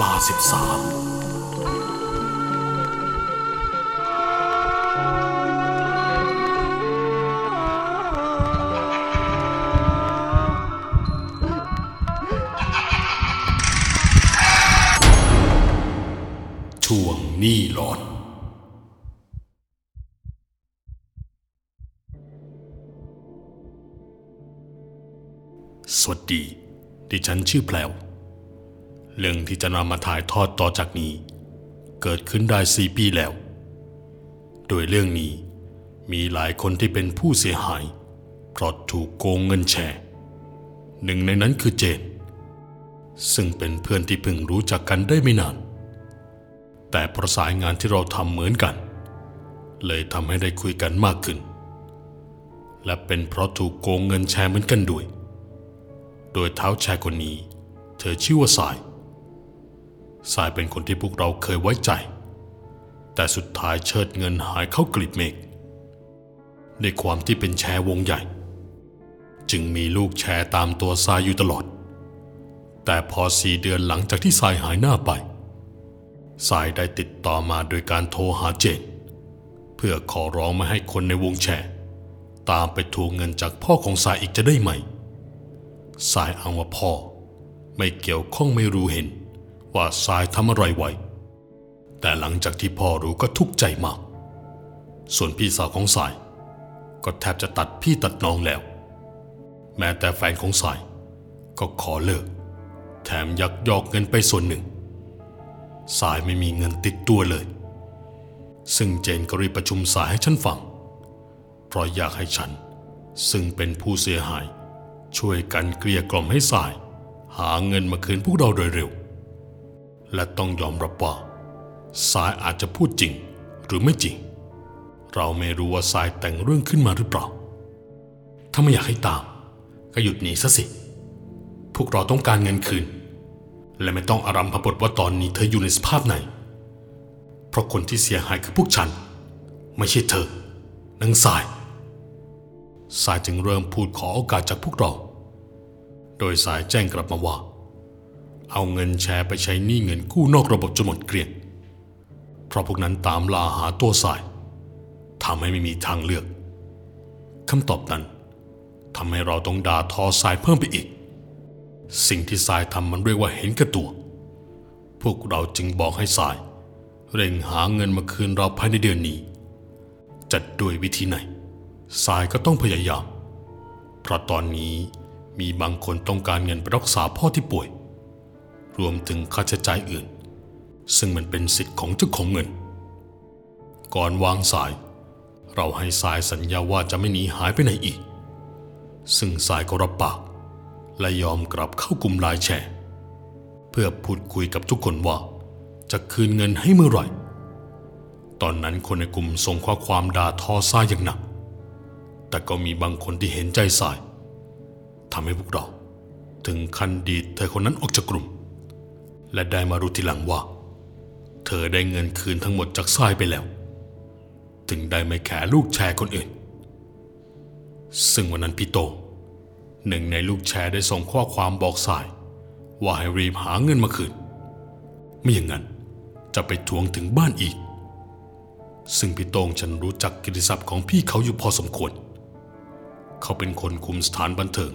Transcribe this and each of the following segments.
ลาสิบสามช่วงนี้หลอนสวัสดี ดิฉันชื่อแพลว เรื่องที่จะนำมาถ่ายทอดต่อจากนี้ เกิดขึ้นได้สี่ปีแล้ว โดยเรื่องนี้มีหลายคนที่เป็นผู้เสียหาย เพราะถูกโกงเงินแชร์ หนึ่งในนั้นคือเจน ซึ่งเป็นเพื่อนที่เพิ่งรู้จักกันได้ไม่นาน แต่ประสายงานที่เราทำเหมือนกัน เลยทำให้ได้คุยกันมากขึ้น และเป็นเพราะถูกโกงเงินแชร์เหมือนกันด้วย โดยเท้าแชร์คนนี้ เธอชื่อว่าสาย สายเป็นคนที่พวกเราเคยไว้ใจ แต่สุดท้ายเชิดเงินหายเข้ากลีบเมฆในความที่เป็นแชร์วงใหญ่ จึงมีลูกแชร์ตามตัวสายอยู่ตลอด แต่พอสี่เดือนหลังจากที่สายหายหน้าไป สายได้ติดต่อมาโดยการโทรหาเจน เพื่อขอร้องไม่ให้คนในวงแชร์ตามไปทวงเงินจากพ่อของสายอีกจะได้ไหม สายอ้างว่าพ่อ ไม่เกี่ยวข้องไม่รู้เห็น ว่าสายทำอะไรไว้ แต่หลังจากที่พ่อรู้ก็ทุกข์ใจมาก ส่วนพี่สาวของสาย ก็แทบจะตัดพี่ตัดน้องแล้ว แม้แต่แฟนของสาย ก็ขอเลิก แถมยักยอกเงินไปส่วนหนึ่ง สายไม่มีเงินติดตัวเลย ซึ่งเจนก็รีบประชุมสายให้ฉันฟัง เพราะอยากให้ฉัน ซึ่งเป็นผู้เสียหาย ช่วยกันเกลี้ยกล่อมให้สาย หาเงินมาคืนพวกเราโดยเร็ว และต้องยอมรับว่าสายอาจจะพูดจริงหรือไม่จริง เราไม่รู้ว่าสายแต่งเรื่องขึ้นมาหรือเปล่า ถ้าไม่อยากให้ตาม ก็หยุดหนีซะสิ พวกเราต้องการเงินคืน และไม่ต้องอารัมพบทว่าตอนนี้เธออยู่ในสภาพไหน เพราะคนที่เสียหายคือพวกฉัน ไม่ใช่เธอนางสาย สายจึงเริ่มพูดขอโอกาสจากพวกเรา โดยสายแจ้งกลับมาว่า เอาเงินแชร์ไปใช้หนี้เงินกู้นอกระบบจนหมดเกลี้ยง เพราะพวกนั้นตามล่าหาตัวสายทำให้ไม่มีทางเลือกคำตอบนั้นทำให้เราต้องด่าทอสายเพิ่มไปอีก สิ่งที่สายทำมันเรียกว่าเห็นแก่ตัว พวกเราจึงบอกให้สาย เร่งหาเงินมาคืนเราภายในเดือนนี้ จัดด้วยวิธีไหน สายก็ต้องพยายาม เพราะตอนนี้มีบางคนต้องการเงินไปรักษาพ่อที่ป่วย รวมถึงค่าใช้จ่ายอื่น ซึ่งมันเป็นสิทธิ์ของเจ้าของเงิน ก่อนวางสาย เราให้สายสัญญาว่าจะไม่หนีหายไปไหนอีก ซึ่งสายก็รับปาก และยอมกลับเข้ากลุ่มไลน์แชร์ เพื่อพูดคุยกับทุกคนว่า จะคืนเงินให้เมื่อไหร่ ตอนนั้นคนในกลุ่มส่งข้อความด่าทอสายอย่างหนัก แต่ก็มีบางคนที่เห็นใจสายทำให้พวกเรา ถึงขั้นดีดเธอคนนั้นออกจากกลุ่ม และได้มารู้ทีหลังว่า เธอได้เงินคืนทั้งหมดจากสายไปแล้ว ถึงได้ไม่แคร์ลูกแชร์คนอื่น ซึ่งวันนั้นพี่โตงหนึ่งในลูกแชร์ได้ส่งข้อความบอกสาย ว่าให้รีบหาเงินมาคืน ไม่อย่างนั้นจะไปทวงถึงบ้านอีก ซึ่งพี่โตงฉันรู้จักกิติศัพท์ของพี่เขาอยู่พอสมควร เขาเป็นคนคุมสถานบันเทิง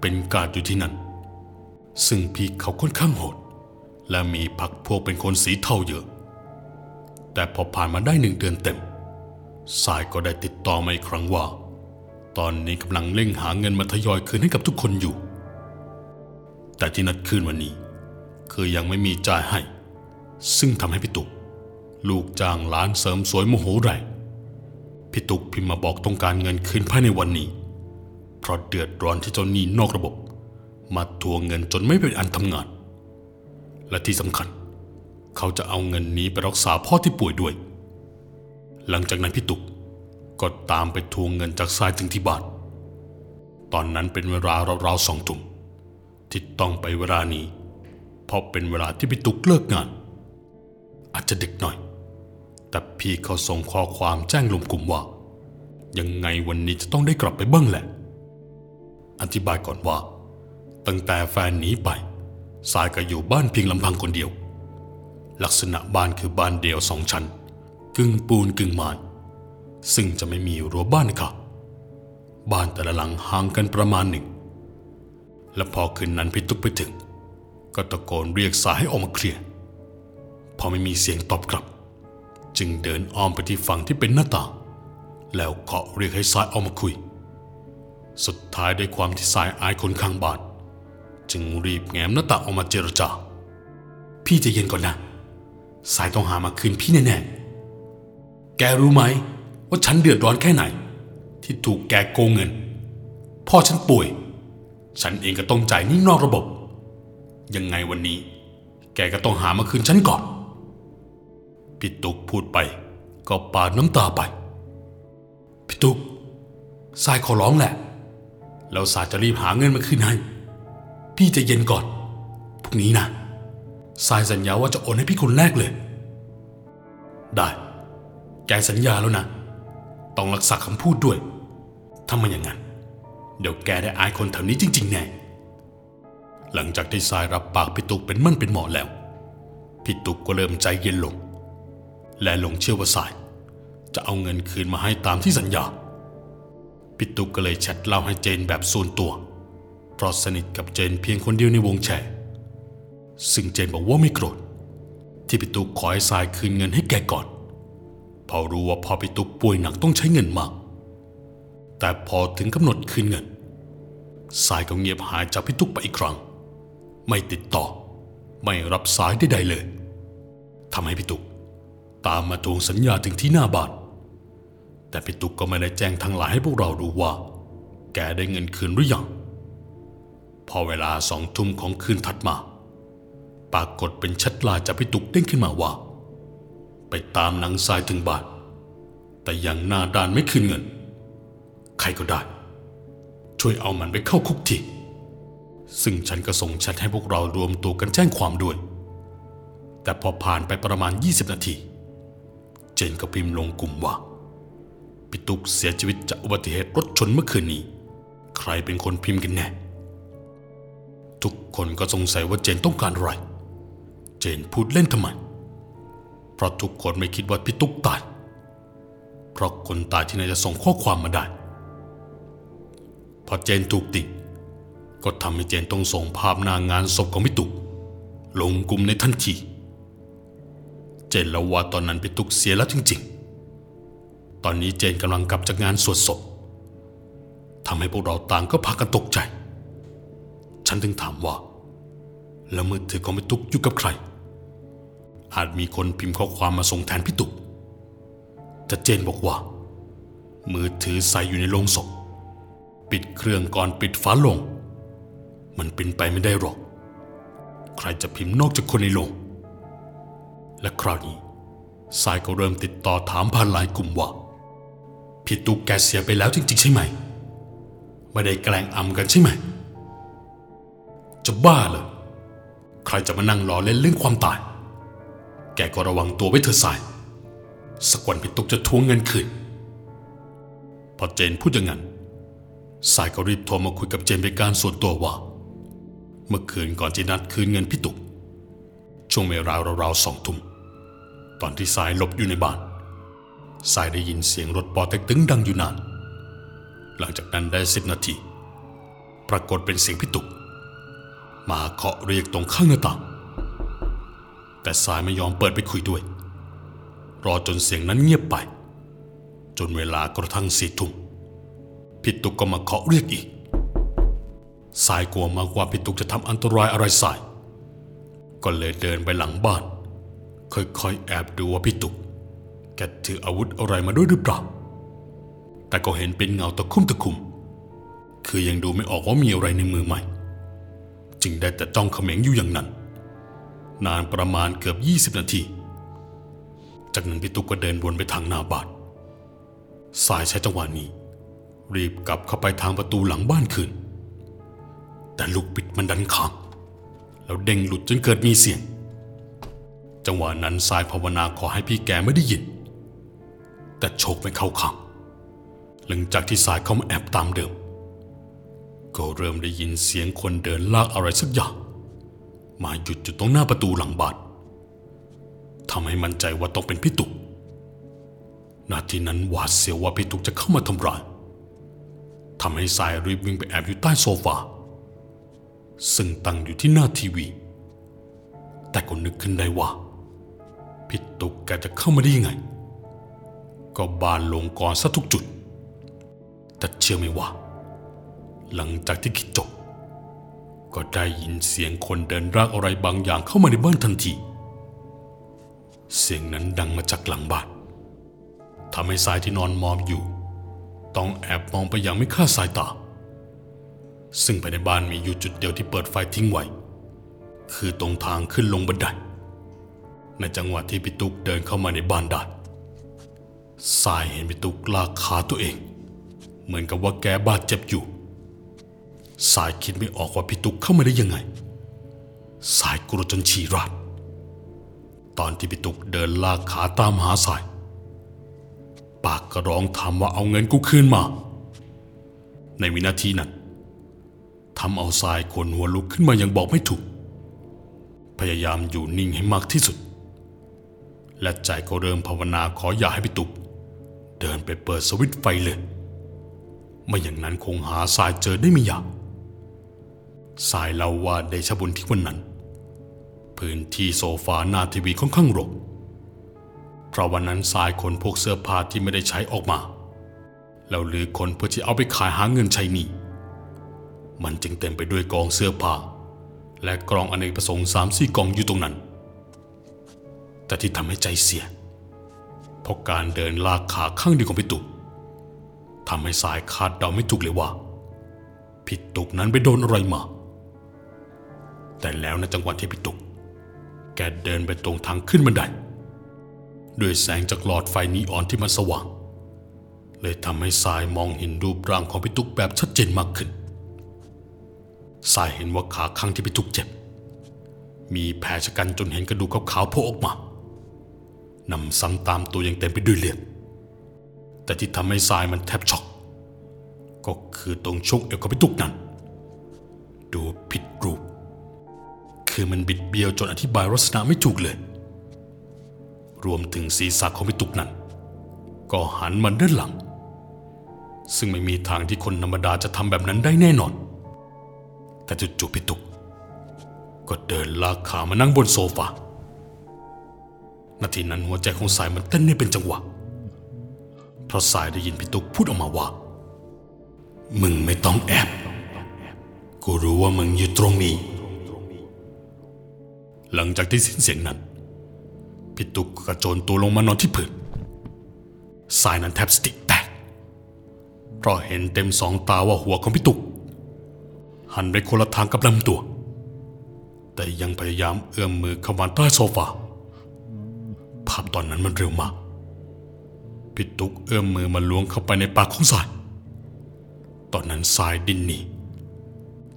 เป็นการดอยู่ที่นั่น ซึ่งพี่เขาค่อนข้างโหด และมีพักพวกเป็นคนสีเทาเยอะ แต่พอผ่านมาได้หนึ่งเดือนเต็ม สายก็ได้ติดต่อมาอีกครั้งว่า ตอนนี้กำลังเร่งหาเงินมาทยอยคืนให้กับทุกคนอยู่ แต่ที่นัดคืนวันนี้ คือยังไม่มีจ่ายให้ ซึ่งทำให้พี่ตุก ลูกจ้างร้านเสริมสวยโมโหแรงพี่ตุกพิมพ์มาบอกต้องการเงินคืนภายในวันนี้ เพราะเดือดร้อนที่เจ้าหนี้นอกระบบ มาทวงเงินจนไม่เป็นอันทำงาน และที่สำคัญ เขาจะเอาเงินนี้ไปรักษาพ่อที่ป่วยด้วย หลังจากนั้นพี่ตุกก็ตามไปทวงเงินจากทรายถึงที่บ้าน ตอนนั้นเป็นเวลาราวๆสองทุ่มที่ต้องไปเวลานี้ เพราะเป็นเวลาที่พี่ตุกเลิกงาน อาจจะดึกหน่อย แต่พี่เขาส่งข้อความแจ้งลงกลุ่มว่า ยังไงวันนี้จะต้องได้กลับไปบ้างแหละ อธิบายก่อนว่า ตั้งแต่แฟนหนีไป สายก็อยู่บ้านเพียงลำพังคนเดียว ลักษณะบ้านคือบ้านเดียวสองชั้น กึ่งปูนกึ่งไม้ซึ่งจะไม่มีรั้วบ้านครับบ้านแต่ละหลังห่างกันประมาณหนึ่ง และพอคืนนั้นพี่ตุ๊กไปถึง ก็ตะโกนเรียกสายให้ออกมาเคลียร์ พอไม่มีเสียงตอบกลับ จึงเดินอ้อมไปที่ฝั่งที่เป็นหน้าต่าง แล้วเคาะเรียกให้สายออกมาคุย สุดท้ายด้วยความที่สายอายคนข้างบ้าน จึงรีบแง้มหน้าต่างออกมาเจรจาพี่ใจะเย็นก่อนนะ สายต้องหามาคืนพี่แน่ๆ แกรู้ไหม ว่าฉันเดือดร้อนแค่ไหน ที่ถูกแกโกงเงิน พ่อฉันป่วย ฉันเองก็ต้องจ่ายนี้นอกระบบ ยังไงวันนี้ แกก็ต้องหามาคืนฉันก่อนพี่ตุกพูดไป ก็ปาดน้ำตาไปพี่ตุกสายขอร้องแหละ แล้วสายจะรีบหาเงินมาคืนให้ พี่จะเย็นก่อน พรุ่งนี้นะสายสัญญาว่าจะโอนให้พี่คนแรกเลย ได้ แกสัญญาแล้วนะ ต้องรักษาคำพูดด้วย ถ้าไมันอย่างนั้น เดี๋ยวแกได้อายคนแถวนี้จริง ๆ แน่ หลังจากที่สายรับปากพี่ตุกเป็นมั่นเป็นเหมอแล้ว พี่ตุกก็เริ่มใจเย็นลง และหลงเชื่อว่าสาย จะเอาเงินคืนมาให้ตามที่สัญญาพี่ตุกก็เลยแชทเล่าให้เจนแบบส่วนตัว ราะสนิทกับเจนเพียงคนเดียวในวงแชร์ซึ่งเจนบอกว่าไม่โกรธ ที่พี่ตุกขอให้สายคืนเงินให้แกก่อนเพอรู้ว่าพอพี่ตุกป่วยหนักต้องใช้เงินมาก แต่พอถึงกำหนดคืนเงินสายก็เงียบหายจากพี่ตุกไปอีกครั้ง ไม่ติดต่อ ไม่รับสายใดๆเลยทำให้พี่ตุกตามมาทวงสัญญาถึงที่หน้าบ้านแต่พี่ตุกก็ไม่ได้แจ้งทางไลน์ให้พวกเรารู้ว่า แกได้เงินคืนหรือยัง พอเวลาสองทุ่มของคืนถัดมา ปรากฏเป็นชัดลน์จากพี่ตุกเด้งขึ้นมาว่า ไปตามนางทรายถึงบ้าน แต่ยังหน้าด้านไม่คืนเงิน ใครก็ได้ ช่วยเอามันไปเข้าคุกทีซึ่งฉันก็ส่งแชทให้พวกเรารวมตัวกันแจ้งความด้วย แต่พอผ่านไปประมาณ 20 นาที เจนก็พิมพ์ลงกลุ่มว่าพี่ตุกเสียชีวิตจากอุบัติเหตุรถชนเมื่อคืนนี้ ใครเป็นคนพิมพ์กันแน่ ทุกคนก็สงสัยว่าเจนต้องการอะไร เจนพูดเล่นทำไม เพราะทุกคนไม่คิดว่าพี่ตุกตาย เพราะคนตายที่ไหนจะส่งข้อความมาได้ พอเจนถูกติงก็ทำให้เจนต้องส่งภาพนางงานศพของพี่ตุกลงกลุ่มในทันทีเจนล่าว่าตอนนั้นพี่ตุกเสียแล้วจริง ๆ ตอนนี้เจนกำลังกลับจากงานสวดศพทำให้พวกเราต่างก็พากันตกใจ ฉันถึงถามว่า แล้วมือถือของพี่ตุกอยู่กับใคร อาจมีคนพิมพ์ข้อความมาส่งแทนพี่ตุกแต่เจนบอกว่า มือถือใส่อยู่ในโลงศพปิดเครื่องก่อนปิดฝาโลง มันเป็นไปไม่ได้หรอก ใครจะพิมพ์นอกจากคนในโลง และคราวนี้สายก็เริ่มติดต่อถามผ่านไลน์กลุ่มว่าพี่ตุกแกเสียไปแล้วจริงๆใช่ไหม ไม่ได้แกล้งอำกันใช่ไหม จะบ้าเหรอใครจะมานั่งรอเล่นเรื่องความตาย แกก็ระวังตัวไว้เถอะสาย สักวันพี่ตุกจะทวงเงินคืน พอเจนพูดอย่างนั้น สายก็รีบโทรมาคุยกับเจนเป็นการส่วนตัวว่า เมื่อคืนก่อนจะนัดคืนเงินพี่ตุกช่วงเวลาราวๆสองทุ่ม ตอนที่สายหลบอยู่ในบ้าน สายได้ยินเสียงรถปอเต็กตึงดังอยู่นาน หลังจากนั้นได้สิบนาที ปรากฏเป็นเสียงพี่ตุก มาเคาะเรียกตรงข้างหน้าต่าง แต่สายไม่ยอมเปิดไปคุยด้วย รอจนเสียงนั้นเงียบไป จนเวลากระทั่งสี่ทุ่มพี่ตุกก็มาเคาะเรียกอีก สายกลัวมากว่าพี่ตุกจะทำอันตรายอะไรสาย ก็เลยเดินไปหลังบ้าน ค่อยๆแอบดูว่าพี่ตุก แกถืออาวุธอะไรมาด้วยหรือเปล่า แต่ก็เห็นเป็นเงาตะคุ่มตะคุ่ม คือยังดูไม่ออกว่ามีอะไรในมือใหม่ จึงได้แต่จ้องเขม็งอยู่อย่างนั้น นานประมาณเกือบ 20 นาที จากนั้นพี่ตุกก็เดินวนไปทางหน้าบ้านสายใช้จังหวะนี้ รีบกลับเข้าไปทางประตูหลังบ้านคืน แต่ลูกปิดมันดันค้างแล้วเด้งหลุดจนเกิดมีเสียง จังหวะนั้นสายภาวนาขอให้พี่แกไม่ได้ยิน แต่โชคไม่เข้าข้างหลังจากที่สายเข้ามาแอบตามเดิม ก็เริ่มได้ยินเสียงคนเดินลากอะไรสักอย่าง มาหยุดอยู่ตรงหน้าประตูหลังบ้านทำให้มั่นใจว่าต้องเป็นพี่ตุกนาทีนั้นหวาดเสียวว่าพี่ตุกจะเข้ามาทำร้ายทำให้สายรีบวิ่งไปแอบอยู่ใต้โซฟา ซึ่งตั้งอยู่ที่หน้าทีวี แต่ก็นึกขึ้นได้ว่าพี่ตุกแกจะเข้ามาได้ยังไง ก็บานลงก่อนซะทุกจุด แต่เชื่อไหมว่า หลังจากที่คิดจบ ก็ได้ยินเสียงคนเดินรางอะไรบางอย่างเข้ามาในบ้านทันที เสียงนั้นดังมาจากหลังบ้านทำให้สายที่นอนมอมอยู่ ต้องแอบมองไปอย่างไม่คาดสายตา ซึ่งภายในบ้านมีอยู่จุดเดียวที่เปิดไฟทิ้งไว้ คือตรงทางขึ้นลงบันได ในจังหวะที่พี่ตุ๊กเดินเข้ามาในบ้านได้สายเห็นพี่ตุ๊กลากขาตัวเอง เหมือนกับว่าแกบาดเจ็บอยู่ สายคิดไม่ออกว่าพี่ตุ๊กเข้ามาได้ยังไง สายกลัวจนฉี่ราดตอนที่พี่ตุ๊กเดินลากขาตามหาสาย ปากก็ร้องถามว่าเอาเงินกูคืนมา ในวินาทีนั้นทำเอาสายขนหัวลุกขึ้นมายังบอกไม่ถูก พยายามอยู่นิ่งให้มากที่สุด และใจก็เริ่มภาวนาขออย่าให้พี่ตุ๊กเดินไปเปิดสวิตไฟเลย ไม่อย่างนั้นคงหาสายเจอได้ไม่ยาก สายเล่าว่าเดชบุญที่วันนั้น พื้นที่โซฟาหน้าทีวีค่อนข้างรก เพราะวันนั้นสายขนพวกเสื้อผ้าที่ไม่ได้ใช้ออกมา แล้วหรือคนเพื่อที่เอาไปขายหาเงินใช้หนี้มันจึงเต็มไปด้วยกองเสื้อผ้า และกล่องอเนกประสงค์สามสี่กองอยู่ตรงนั้น แต่ที่ทำให้ใจเสียเพราะการเดินลากขาข้างเดียวของพี่ตุกทำให้สายคาดเดาไม่ถูกเลยว่าพี่ตุกนั้นไปโดนอะไรมา แต่แล้วในจังหวะที่พี่ตุกแกเดินไปตรงทางขึ้นบันได ด้วยแสงจากหลอดไฟนีออนที่มันสว่าง เลยทำให้สายมองเห็นรูปร่างของพี่ตุกแบบชัดเจนมากขึ้น สายเห็นว่าขาข้างที่พี่ตุกเจ็บ มีแผลชะกันจนเห็นกระดูกขาวๆโผล่ออกมานำซ้ำตามตัวยังเต็มไปด้วยเลือดแต่ที่ทำให้สายมันแทบช็อก ก็คือตรงช่วงเอวของพี่ตุกนั้น คือมันบิดเบี้ยวจนอธิบายลักษณะไม่ถูกเลย รวมถึงศีรษะของพี่ตุกนั้น ก็หันมาด้านหลัง ซึ่งไม่มีทางที่คนธรรมดาจะทำแบบนั้นได้แน่นอน แต่จู่ๆพี่ตุก ก็เดินลากขามานั่งบนโซฟานาทีนั้นหัวใจของสายมันเต้นได้เป็นจังหวะ เพราะสายได้ยินพี่ตุกพูดออกมาว่า มึงไม่ต้องแอบ กูรู้ว่ามึงอยู่ตรงนี้ หลังจากที่สิ้นเสียงนั้นพี่ตุกกระโจนตัวลงมานอนที่พื้นสายนั้นแทบสติแตกเพราะเห็นเต็มสองตาว่าหัวของพี่ตุก หันไปคนละทางกับลำตัว แต่ยังพยายามเอื้อมมือเข้ามาใต้โซฟาภาพตอนนั้นมันเร็วมากพี่ตุกเอื้อมมือมาล้วงเข้าไปในปากของสาย ตอนนั้นสายดิ้นหนี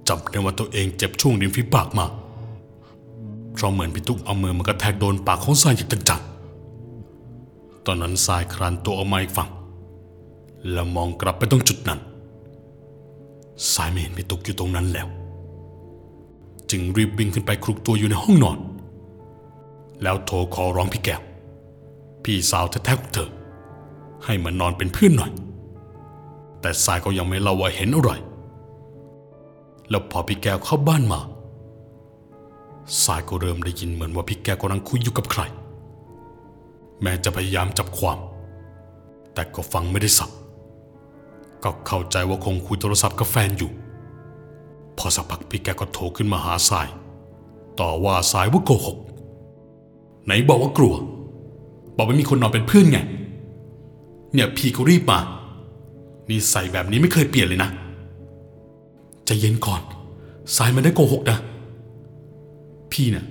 จำได้ว่าตัวเองเจ็บช่วงริมฝีปากมาก เพราะเหมือนพี่ตุ๊กเอามือมากระแทกโดนปากของสายอย่างจังๆตอนนั้นสายคลานตัวออกมาอีกฝั่ง แล้วมองกลับไปตรงจุดนั้นสายไม่เห็นพี่ตุ๊กอยู่ตรงนั้นแล้ว จึงรีบวิ่งขึ้นไปคลุกตัวอยู่ในห้องนอน แล้วโทรขอร้องพี่แก้ว พี่สาวแท้ๆของเธอ ให้มานอนเป็นเพื่อนหน่อย แต่สายก็ยังไม่เล่าว่าเห็นอะไรแล้วพอพี่แก้วเข้าบ้านมา สายก็เริ่มได้ยินเหมือนว่าพี่แกกำลังคุยอยู่กับใคร แม้จะพยายามจับความ แต่ก็ฟังไม่ได้สับก็เข้าใจว่าคงคุยโทรศัพท์กับแฟนอยู่ พอสักพักพี่แกก็โทรขึ้นมาหาสาย ต่อว่าสายว่าโกหก ไหนบอกว่ากลัว บอกไม่มีคนนอนเป็นเพื่อนไง เนี่ยพี่ก็รีบมานี่ใส่แบบนี้ไม่เคยเปลี่ยนเลยนะ จะเย็นก่อน สายมันได้โกหกนะ พี่เนี่ย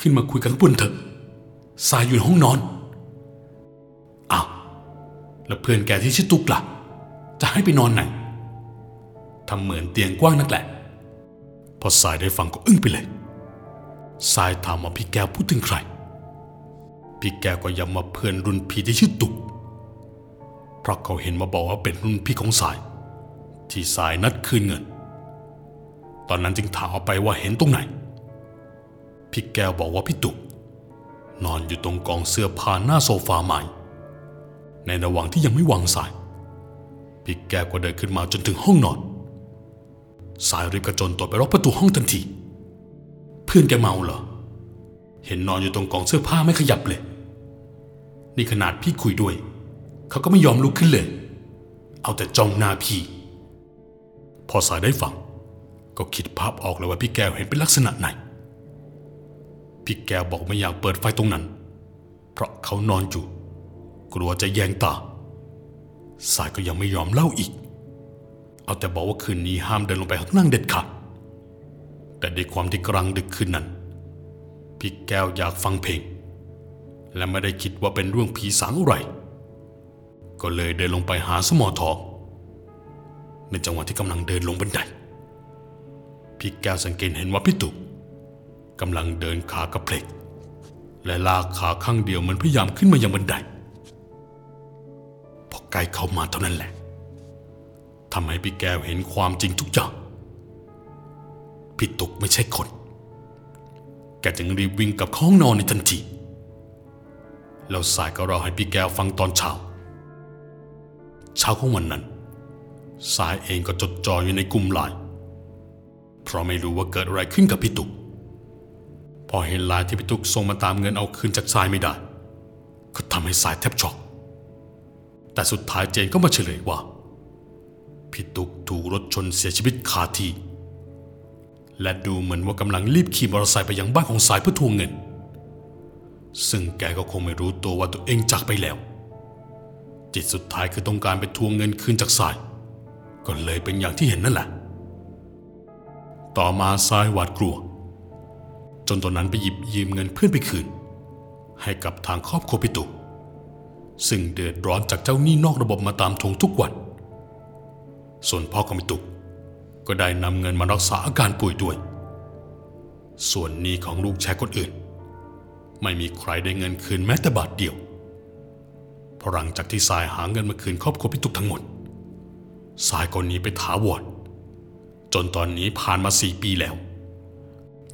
ขึ้นมาคุยกันข้างบนเถอะสายอยู่ในห้องนอนอ้าวแล้วเพื่อนแกที่ชื่อตุ๊กล่ะ จะให้ไปนอนไหนทำเหมือนเตียงกว้างนักแหละ พอสายได้ฟังก็อึ้งไปเลย สายถามว่าพี่แกพูดถึงใคร พี่แกก็ย้ำว่าเพื่อนรุ่นพี่ที่ชื่อตุกเพราะเขาเห็นมาบอกว่าเป็นรุ่นพี่ของสาย ที่สายนัดคืนเงิน ตอนนั้นจึงถามเอาไปว่าเห็นตรงไหน พี่แก้วบอกว่าพี่ตุกนอนอยู่ตรงกองเสื้อผ้าหน้าโซฟาใหม่ ในระหว่างที่ยังไม่วางสาย พี่แก้วก็เดินขึ้นมาจนถึงห้องนอน สายรีบกระโจนตัวไปล็อกประตูห้องทันที เพื่อนแกเมาเหรอ เห็นนอนอยู่ตรงกองเสื้อผ้าไม่ขยับเลย นี่ขนาดพี่คุยด้วย เขาก็ไม่ยอมลุกขึ้นเลย เอาแต่จ้องหน้าพี่ พอสายได้ฟัง ก็คิดภาพออกเลยว่าพี่แก้วเห็นเป็นลักษณะไหน พี่แก้วบอกไม่อยากเปิดไฟตรงนั้น เพราะเขานอนอยู่ กลัวจะแยงตา สายก็ยังไม่ยอมเล่าอีก เอาแต่บอกว่าคืนนี้ห้ามเดินลงไปข้างล่างเด็ดขาด แต่ด้วยความที่กลางดึกคืนนั้น พี่แก้วอยากฟังเพลง และไม่ได้คิดว่าเป็นเรื่องผีสางอะไร ก็เลยเดินลงไปหาสมอทองในจังหวะที่กำลังเดินลงบันไดพี่แก้วสังเกตเห็นว่าพี่ตุก กำลังเดินขากระเพลกและลากขาข้างเดียวเหมันพยายามขึ้นมายังบันไดพอใกล้เข้ามาเท่านั้นแหละทำให้พี่แก้วเห็นความจริงทุกอย่างพี่ตุกไม่ใช่คน แกจึงรีบวิ่งกับข้าห้องนอนในทันที แล้วสายก็รอให้พี่แก้วฟังตอนเช้า เช้าของวันนั้น สายเองก็จดจ่ออยู่ในกลุ่มไลน์เพราะไม่รู้ว่าเกิดอะไรขึ้นกับพี่ตุก พอเห็นลน์ที่พี่ตุกส่งมาตามเงินเอาคืนจากสายไม่ได้ ก็ทำให้สายแทบช็อก แต่สุดท้ายเจนก็มาเฉลยว่า พี่ตุกถูกรถชนเสียชีวิตคาที่ และดูเหมือนว่ากำลังรีบขี่มอเตอร์ไซค์ไปยังบ้านของสายเพื่อทวงเงิน ซึ่งแกก็คงไม่รู้ตัวว่าตัวเองจากไปแล้ว จิตสุดท้ายคือต้องการไปทวงเงินคืนจากสาย ก็เลยเป็นอย่างที่เห็นนั่นแหละ ต่อมาสายหวาดกลัว จนตอนนั้นไปหยิบยืมเงินเพื่อนไปคืน ให้กับทางครอบครัวพี่ตุกซึ่งเดือดร้อนจากเจ้าหนี้นอกระบบมาตามทวงทุกวัน ส่วนพ่อของพี่ตุกก็ได้นำเงินมารักษาอาการป่วยด้วย ส่วนหนี้ของลูกแชร์คนอื่น ไม่มีใครได้เงินคืนแม้แต่บาทเดียวเพราะหลังจากที่สายหาเงินมาคืนครอบครัวพี่ตุกทั้งหมด สายก็หนีไปถาวรจนตอนนี้ผ่านมาสี่ปีแล้ว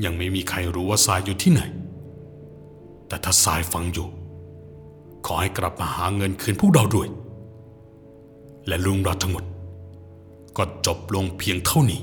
ยังไม่มีใครรู้ว่าสายอยู่ที่ไหน แต่ถ้าสายฟังอยู่ ขอให้กลับมาหาเงินคืนพวกเราด้วย และลุงเราวทั้งหมด ก็จบลงเพียงเท่านี้